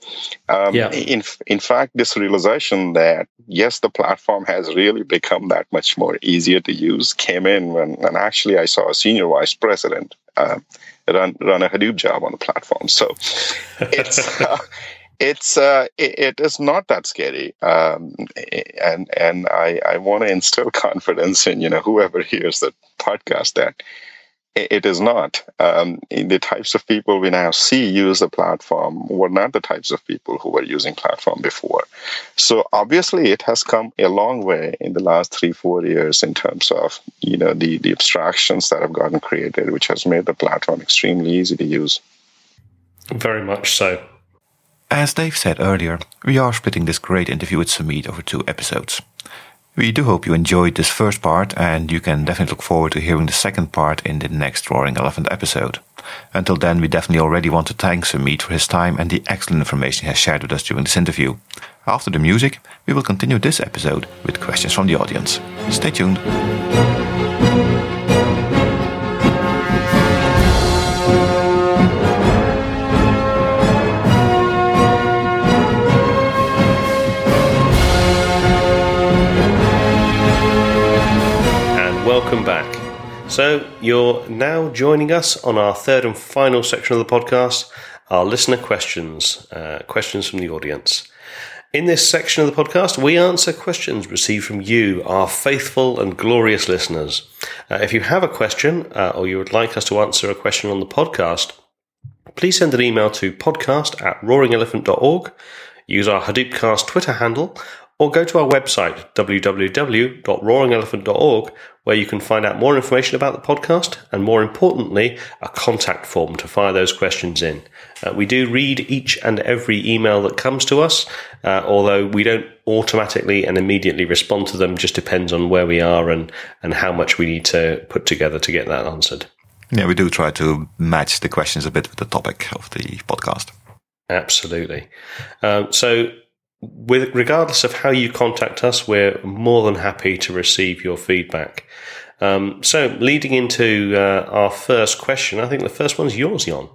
Um, yeah. In in fact, this realization that yes, the platform has really become that much more easier to use came in when, when actually I saw a senior vice president. Uh, run run a Hadoop job on the platform. So it's uh, it's uh, it, it is not that scary, um, and and I I want to instill confidence in you know whoever hears the podcast that it is not. Um, the types of people we now see use the platform were not the types of people who were using platform before. So obviously, it has come a long way in the last three, four years in terms of you know the the abstractions that have gotten created, which has made the platform extremely easy to use. Very much so. As Dave said earlier, we are splitting this great interview with Sumeet over two episodes. We do hope you enjoyed this first part, and you can definitely look forward to hearing the second part in the next Roaring Elephant episode. Until then, we definitely already want to thank Sumeet for his time and the excellent information he has shared with us during this interview. After the music, we will continue this episode with questions from the audience. Stay tuned. So, you're now joining us on our third and final section of the podcast, our listener questions, uh, questions from the audience. In this section of the podcast, we answer questions received from you, our faithful and glorious listeners. Uh, if you have a question uh, or you would like us to answer a question on the podcast, please send an email to podcast at roaringelephant.org, use our Hadoopcast Twitter handle, or go to our website, www.roaringelephant.org, where you can find out more information about the podcast and, more importantly, a contact form to fire those questions in. Uh, we do read each and every email that comes to us, uh, although we don't automatically and immediately respond to them, just depends on where we are and, and how much we need to put together to get that answered. Yeah, we do try to match the questions a bit with the topic of the podcast. Absolutely. Um, so, with regardless of how you contact us, we're more than happy to receive your feedback. Um, so, leading into uh, our first question, I think the first one's yours, Jhon.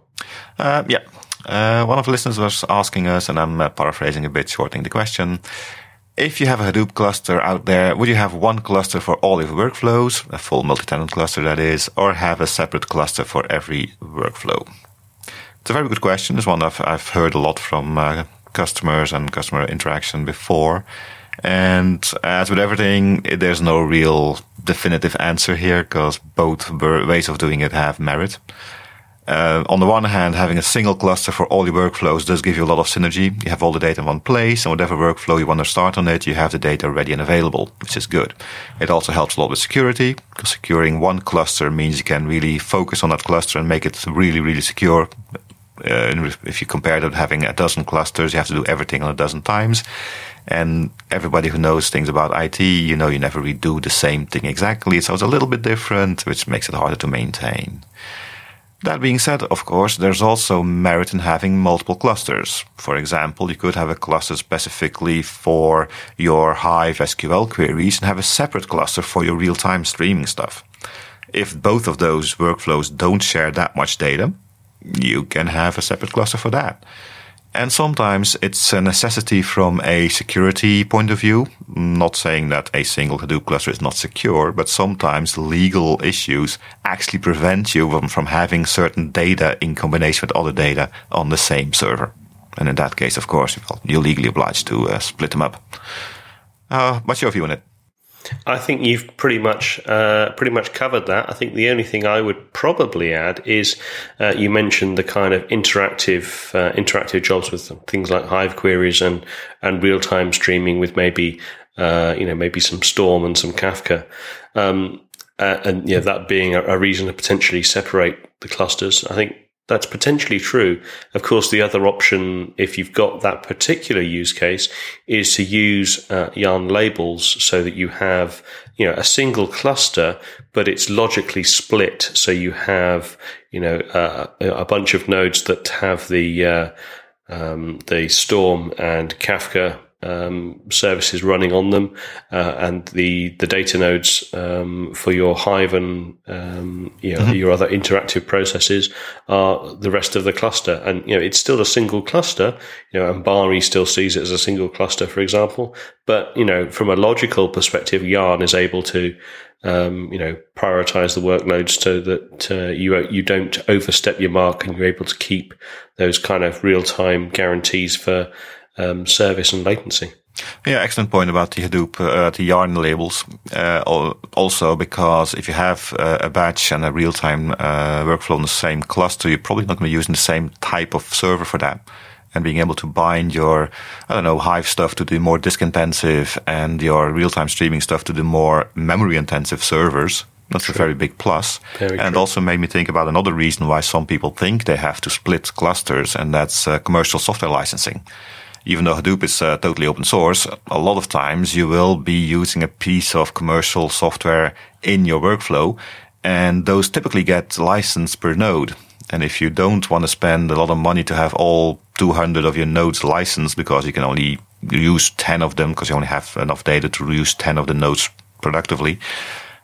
Uh, yeah. Uh, one of the listeners was asking us, and I'm uh, paraphrasing a bit, shortening the question. If you have a Hadoop cluster out there, would you have one cluster for all your workflows, a full multi-tenant cluster that is, or have a separate cluster for every workflow? It's a very good question. It's one I've, I've heard a lot from uh, customers and customer interaction before. And as with everything, there's no real definitive answer here because both ways of doing it have merit. Uh, on the one hand, having a single cluster for all your workflows does give you a lot of synergy. You have all the data in one place, and whatever workflow you want to start on it, you have the data ready and available, which is good. It also helps a lot with security, because securing one cluster means you can really focus on that cluster and make it really, really secure. Uh, if you compare that having a dozen clusters, you have to do everything on a dozen times. And everybody who knows things about IT, you know, you never redo the same thing exactly. So it's a little bit different, which makes it harder to maintain. That being said, of course, there's also merit in having multiple clusters. For example, you could have a cluster specifically for your Hive SQL queries and have a separate cluster for your real-time streaming stuff. If both of those workflows don't share that much data, you can have a separate cluster for that. And sometimes it's a necessity from a security point of view. Not saying that a single Hadoop cluster is not secure, but sometimes legal issues actually prevent you from, from having certain data in combination with other data on the same server. And in that case, of course, you're legally obliged to uh, split them up. Uh, what's your view on it? I think you've pretty much uh, pretty much covered that. I think the only thing I would probably add is uh, you mentioned the kind of interactive uh, interactive jobs with things like Hive queries and and real time streaming with maybe uh, you know maybe some Storm and some Kafka. Um, uh, and yeah, that being a, a reason to potentially separate the clusters. I think that's potentially true. Of course, the other option, if you've got that particular use case, is to use uh, yarn labels so that you have, you know, a single cluster, but it's logically split. So you have, you know, uh, a bunch of nodes that have the uh, um, the Storm and Kafka um, services running on them, uh, and the the data nodes um, for your Hive and um, you know, mm-hmm. your other interactive processes are the rest of the cluster. And you know it's still a single cluster. You know, Ambari still sees it as a single cluster, for example. But you know, from a logical perspective, Yarn is able to um, you know, prioritize the workloads so that uh, you you don't overstep your mark and you're able to keep those kind of real time guarantees for um, service and latency. Yeah, excellent point about the Hadoop, uh, the Yarn labels. Uh, also, because if you have uh, a batch and a real-time uh, workflow in the same cluster, you're probably not going to be using the same type of server for that. And being able to bind your, I don't know, Hive stuff to the more disk intensive and your real-time streaming stuff to the more memory intensive servers. That's true. a very big plus. Very and true. also made me think about another reason why some people think they have to split clusters, and that's uh, commercial software licensing even though Hadoop is uh, totally open source, a lot of times you will be using a piece of commercial software in your workflow, and those typically get licensed per node. And if you don't want to spend a lot of money to have all 200 of your nodes licensed because you can only use 10 of them because you only have enough data to use 10 of the nodes productively,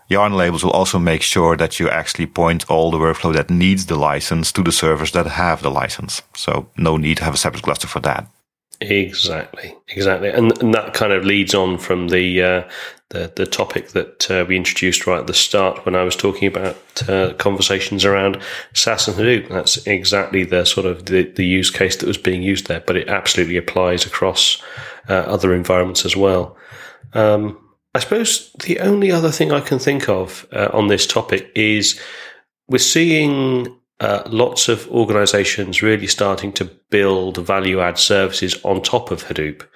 Yarn labels will also make sure that you actually point all the workflow that needs the license to the servers that have the license. So no need to have a separate cluster for that. Exactly, exactly, and, and that kind of leads on from the uh, the, the topic that uh, we introduced right at the start when I was talking about uh, conversations around SAS and Hadoop. That's exactly the sort of the, the use case that was being used there, but it absolutely applies across uh, other environments as well. Um, I suppose the only other thing I can think of uh, on this topic is we're seeing uh, lots of organizations really starting to build value add services on top of Hadoop.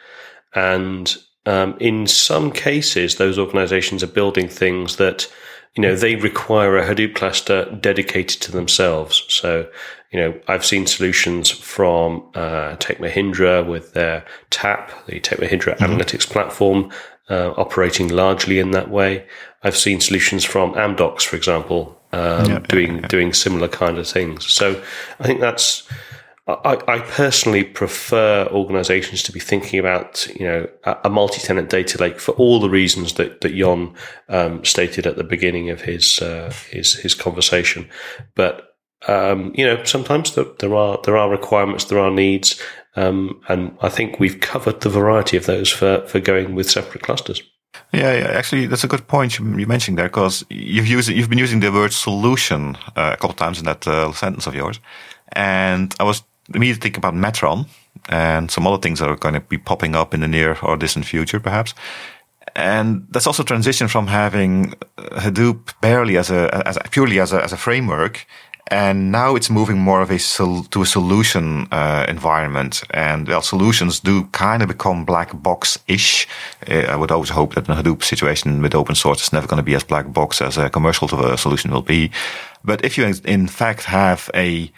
And um, in some cases, those organizations are building things that, you know, they require a Hadoop cluster dedicated to themselves. So, you know, I've seen solutions from uh, Tech Mahindra with their TAP, the Tech Mahindra mm-hmm. analytics platform, uh, operating largely in that way. I've seen solutions from Amdocs, for example, um, yeah, doing yeah. doing similar kind of things. So I think that's. I, I, personally prefer organizations to be thinking about, you know, a, a multi-tenant data lake for all the reasons that, that Jhon um, stated at the beginning of his, uh, his, his conversation. But, um, you know, sometimes there, there, are, there are requirements, there are needs. Um, and I think we've covered the variety of those for, for going with separate clusters. Yeah, yeah, actually, that's a good point you mentioned there because you've used you've been using the word solution uh, a couple times in that uh, sentence of yours, and I was immediately thinking about Metron and some other things that are going to be popping up in the near or distant future, perhaps. And that's also transition from having Hadoop barely as a, as purely as a, as a framework And now it's moving more of a sol- to a solution uh, environment. And well, solutions do kind of become black box ish. Uh, I would always hope that the Hadoop situation with open source is never going to be as black box as a commercial solution will be. But if you in fact have a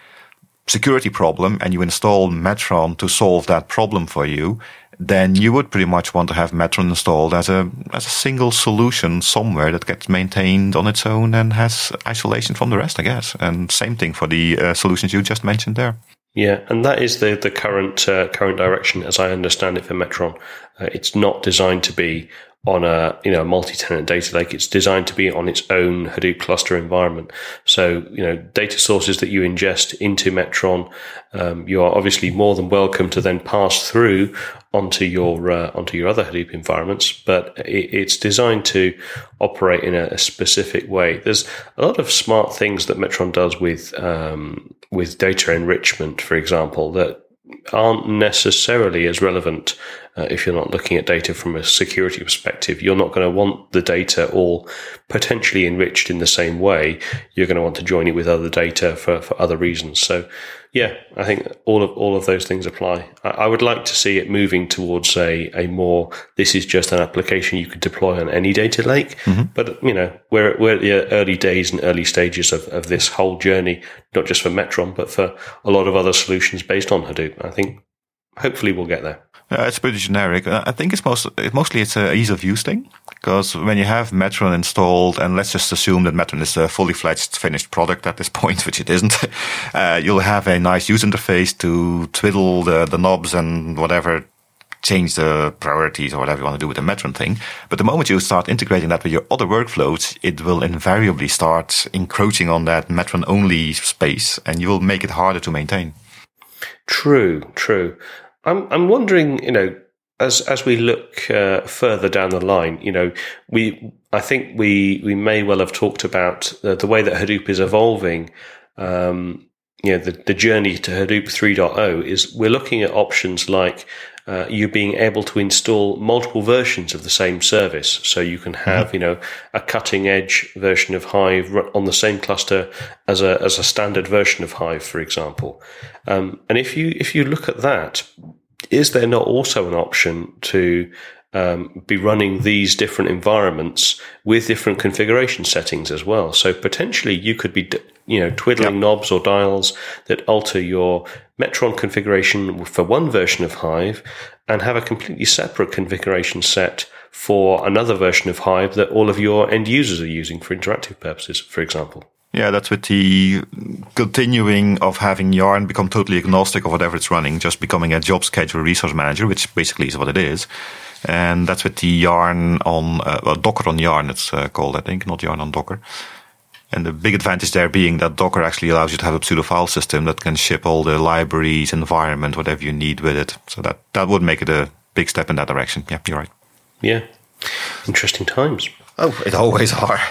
security problem and you install Metron to solve that problem for you, then you would pretty much want to have Metron installed as a as a single solution somewhere that gets maintained on its own and has isolation from the rest, I guess. And same thing for the uh, solutions you just mentioned there. Yeah, and that is the the current uh, current direction, as I understand it, for Metron. Uh, it's not designed to be on a you know multi-tenant data lake. It's designed to be on its own Hadoop cluster environment. So you know data sources that you ingest into Metron, um, you are obviously more than welcome to then pass through onto your uh, onto your other Hadoop environments. But it, it's designed to operate in a, a, specific way. There's a lot of smart things that Metron does with um, with data enrichment, for example, that aren't necessarily as relevant uh, if you're not looking at data from a security perspective. You're not going to want the data all potentially enriched in the same way. You're going to want to join it with other data for, for other reasons. So yeah, I think all of all of those things apply. I, I, would like to see it moving towards a a more. This is just an application you could deploy on any data lake. Mm-hmm. But you know, we're we're at the early days and early stages of, of this whole journey, not just for Metron, but for a lot of other solutions based on Hadoop. I think hopefully we'll get there. Uh, it's pretty generic. Uh, I think it's most it, mostly it's a ease of use thing because when you have Metron installed, and let's just assume that Metron is a fully fledged finished product at this point, which it isn't, uh, you'll have a nice user interface to twiddle the, the knobs and whatever, change the priorities or whatever you want to do with the Metron thing. But the moment you start integrating that with your other workflows, it will invariably start encroaching on that Metron only space, and you will make it harder to maintain. True, true. I'm I'm wondering, you know, as as we look uh, further down the line, you know, we I think we we may well have talked about the, the way that Hadoop is evolving. Um, you know, the, the journey to Hadoop 3.0 is we're looking at options like uh, you being able to install multiple versions of the same service. So you can have, mm-hmm. you know, a cutting edge version of Hive on the same cluster as a, as a standard version of Hive, for example. Um, and if you, if you look at that, is there not also an option to um, be running these different environments with different configuration settings as well. So potentially you could be, you know, twiddling yep. knobs or dials that alter your Metron configuration for one version of Hive and have a completely separate configuration set for another version of Hive that all of your end users are using for interactive purposes, for example. Yeah, that's with the continuing of having Yarn become totally agnostic of whatever it's running, just becoming a job schedule resource manager, which basically is what it is. And that's with the Yarn on, uh, well, Docker on Yarn, it's uh, called, I think, not Yarn on Docker. And the big advantage there being that Docker actually allows you to have a pseudo file system that can ship all the libraries, environment, whatever you need with it. So that, that would make it a big step in that direction. Yeah, you're right. Yeah. Interesting times. Oh, it always are.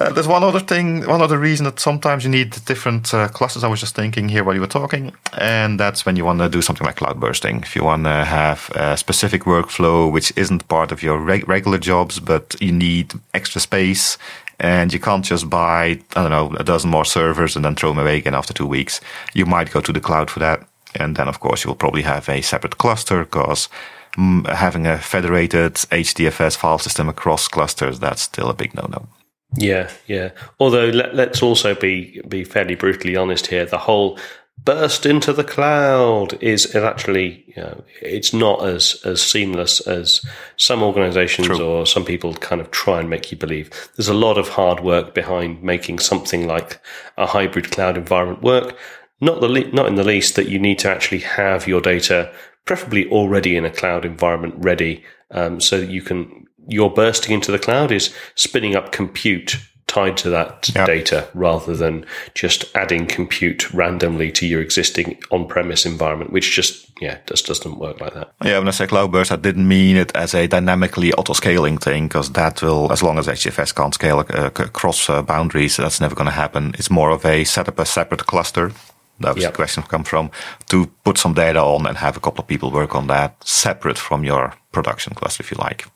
Uh, there's one other thing, one other reason that sometimes you need different uh, clusters. I was just thinking here while you were talking, and that's when you want to do something like cloud bursting. If you want to have a specific workflow which isn't part of your reg- regular jobs, but you need extra space, and you can't just buy, I don't know, a dozen more servers and then throw them away again after two weeks. You might go to the cloud for that, and then of course you will probably have a separate cluster because mm, having a federated HDFS file system across clusters that's still a big no-no. Yeah, yeah. Although let, us also be be fairly brutally honest here. The whole burst into the cloud is actually you know, it's not as as seamless as some organizations True. or some people kind of try and make you believe. There's a lot of hard work behind making something like a hybrid cloud environment work. Not the le- not in the least that you need to actually have your data preferably already in a cloud environment ready um, so that you can your bursting into the cloud is spinning up compute tied to that yep. data rather than just adding compute randomly to your existing on-premise environment, which just yeah just doesn't work like that. Yeah, when I say cloud burst, I didn't mean it as a dynamically auto-scaling thing because that will, as long as HDFS can't scale uh, across uh, boundaries, that's never going to happen. It's more of a set up a separate cluster. That was yep. the question come from to put some data on and have a couple of people work on that separate from your production cluster, if you like.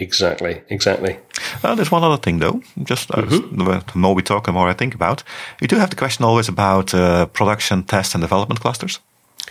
Exactly, exactly. Uh, there's one other thing, though. Just uh, mm-hmm. the more we talk, the more I think about. We do have the question always about uh, production, test, and development clusters.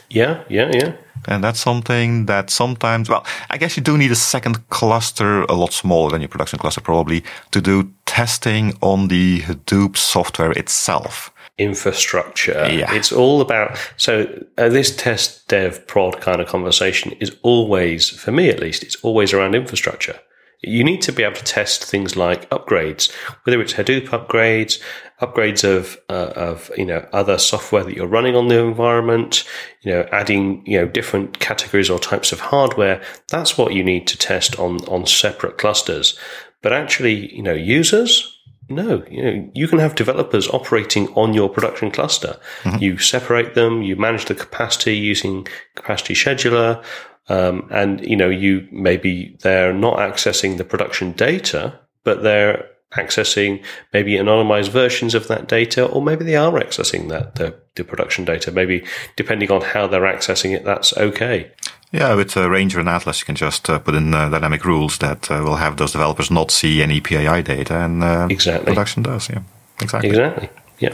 Yeah, yeah, yeah. And that's something that sometimes, well, I guess you do need a second cluster, a lot smaller than your production cluster, probably, to do testing on the Hadoop software itself infrastructure. Yeah. It's all about, so uh, this test dev prod kind of conversation is always, for me at least, it's always around infrastructure. You need to be able to test things like upgrades, whether it's Hadoop upgrades, upgrades of uh, of you know other software that you're running on the environment, you know, adding you know different categories or types of hardware. That's what you need to test on on separate clusters. But actually, you know, users, no, you know, you can have developers operating on your production cluster. Mm-hmm. You separate them, you manage the capacity using capacity scheduler, um, and you know, you maybe they're not accessing the production data, but they're accessing maybe anonymized versions of that data, or maybe they are accessing that the, the production data. Maybe depending on how they're accessing it, that's okay. Yeah, with uh, Ranger and Atlas, you can just uh, put in uh, dynamic rules that uh, will have those developers not see any PII data, and uh, exactly. production does. Yeah, exactly. Exactly. Yeah.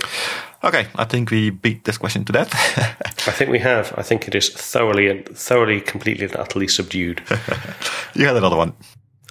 Okay, I think we beat this question to death. I think we have. I think it is thoroughly and thoroughly, completely and utterly subdued. you had another one.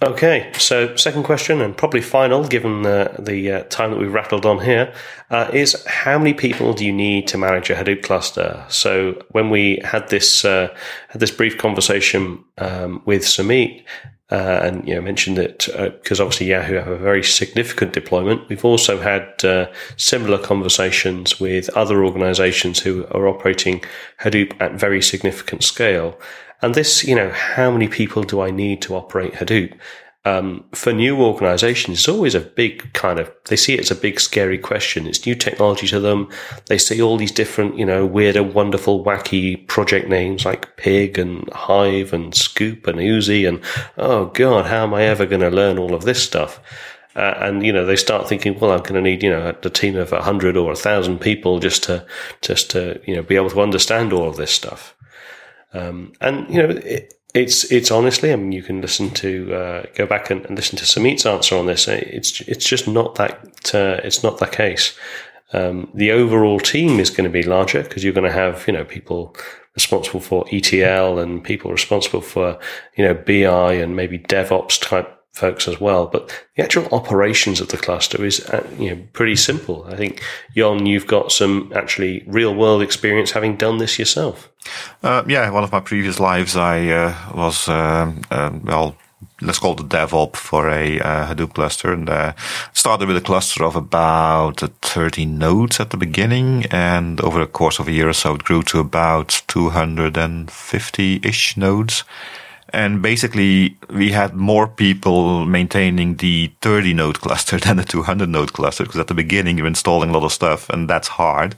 Okay, so second question, and probably final, given the, the uh, time that we've rattled on here, uh, is how many people do you need to manage a Hadoop cluster? So when we had this uh, had this brief conversation um, with Sumeet, uh, and you know mentioned that because uh, obviously Yahoo have a very significant deployment. We've also had uh, similar conversations with other organisations who are operating Hadoop at very significant scale. And this, you know, how many people do I need to operate Hadoop? Um, for new organizations, it's always a big kind of, they see it as a big scary question. It's new technology to them. They see all these different, you know, weird and wonderful, wacky project names like Pig and Hive and Sqoop and Oozie. And oh God, how am I ever going to learn all of this stuff? Uh, and you know they start thinking, well, I'm going to need you know a team of a hundred or a thousand people just to just to you know be able to understand all of this stuff. Um, and you know, it, it's it's honestly, I mean, you can listen to uh, go back and, and, listen to Sumeet's answer on this. It's it's just not that uh, it's not that case. Um, the overall team is going to be larger because you're going to have you know people responsible for ETL and people responsible for you know BI and maybe DevOps type folks as well. But the actual operations of the cluster is uh, you know pretty simple. I think Jhon, you've got some actually real world experience having done this yourself. Uh, yeah, one of my previous lives, I uh, was um, um well. Let's call it a DevOps for a uh, Hadoop cluster, and uh, started with a cluster of about 30 nodes at the beginning, and over the course of a year or so, it grew to about 250-ish nodes. And basically, we had more people maintaining the 30 node cluster than the 200 node cluster because at the beginning you're installing a lot of stuff and that's hard.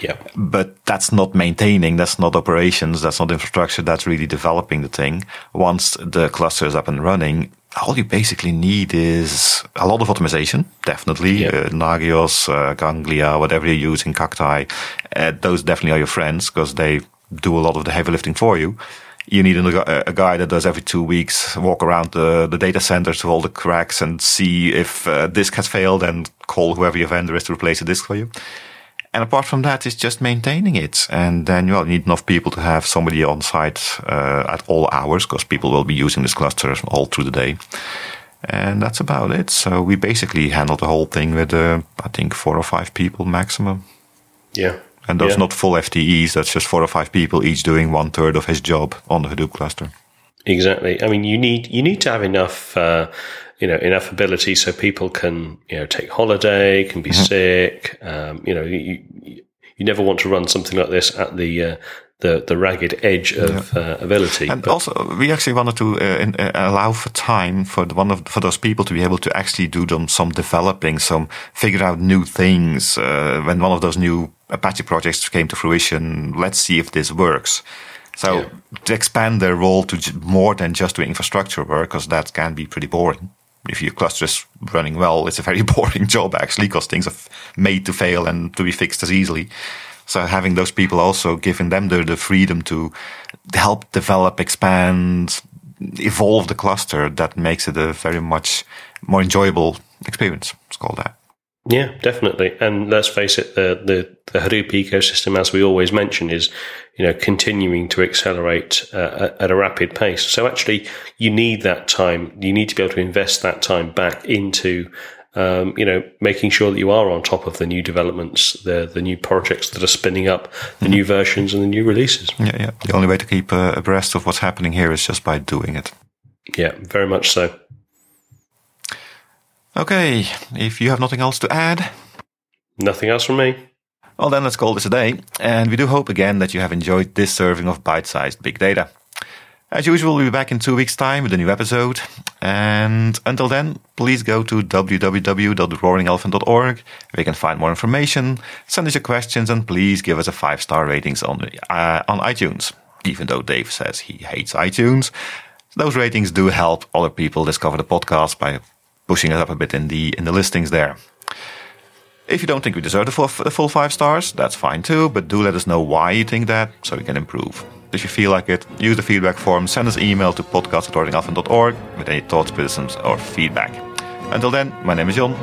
Yeah. But that's not maintaining, that's not operations, that's not infrastructure, that's really developing the thing. Once the cluster is up and running, all you basically need is a lot of optimization, definitely. Yeah. Uh, Nagios, uh, Ganglia, whatever you're using, Cacti, uh, those definitely are your friends because they do a lot of the heavy lifting for you you need a, a, guy that does every two weeks walk around the, the data centers to all the cracks and see if a disk has failed and call whoever your vendor is to replace the disk for you. And apart from that, it's just maintaining it. And then well, you need enough people to have somebody on site uh, at all hours because people will be using this cluster all through the day. And that's about it. So we basically handled the whole thing with, uh, I think, four or five people maximum. Yeah. And those yeah. not full FTEs, that's just four or five people each doing one third of his job on the Hadoop cluster. Exactly. I mean, you need you need to have enough, uh, you know, enough ability so people can, you know, take holiday, can be mm-hmm. sick. Um, you know, you, you never want to run something like this at the uh, the the ragged edge of yeah. uh, ability. And but also, we actually wanted to uh, in, uh, allow for time for one of for those people to be able to actually do them some developing, some figure out new things. Uh, when one of those new Apache projects came to fruition, let's see if this works. So yeah. to expand their role to more than just doing infrastructure work, because that can be pretty boring. If your cluster is running well, it's a very boring job actually, because things are made to fail and to be fixed as easily. So having those people also giving them the, the freedom to help develop, expand, evolve the cluster that makes it a very much more enjoyable experience. Let's call that. Yeah, definitely. And let's face it, the, the, the Hadoop ecosystem, as we always mention, is you know continuing to accelerate uh, at a rapid pace. So actually, you need that time. You need to be able to invest that time back into um, you know making sure that you are on top of the new developments, the the new projects that are spinning up, the mm-hmm. new versions and the new releases. Yeah, yeah. The only way to keep uh, abreast of what's happening here is just by doing it. Yeah, very much so. Okay, if you have nothing else to add. Nothing else from me. Well, then let's call this a day. And we do hope again that you have enjoyed this serving of bite sized big data. As usual, we'll be back in two weeks' time with a new episode. And until then, please go to www.roaringelephant.org where you can find more information, send us your questions, and please give us a five star ratings on, uh, on iTunes. Even though Dave says he hates iTunes, those ratings do help other people discover the podcast by pushing it up a bit in the in the listings there. If you don't think we deserve the full, the full five stars, that's fine too, but do let us know why you think that so we can improve. If you feel like it, use the feedback form, send us an email to podcast at with any thoughts, criticisms, or feedback. Until then, my name is Jhon.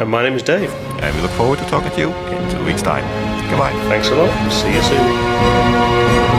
And my name is Dave. And we look forward to talking to you in two weeks' time. Goodbye. Thanks a lot. See you soon.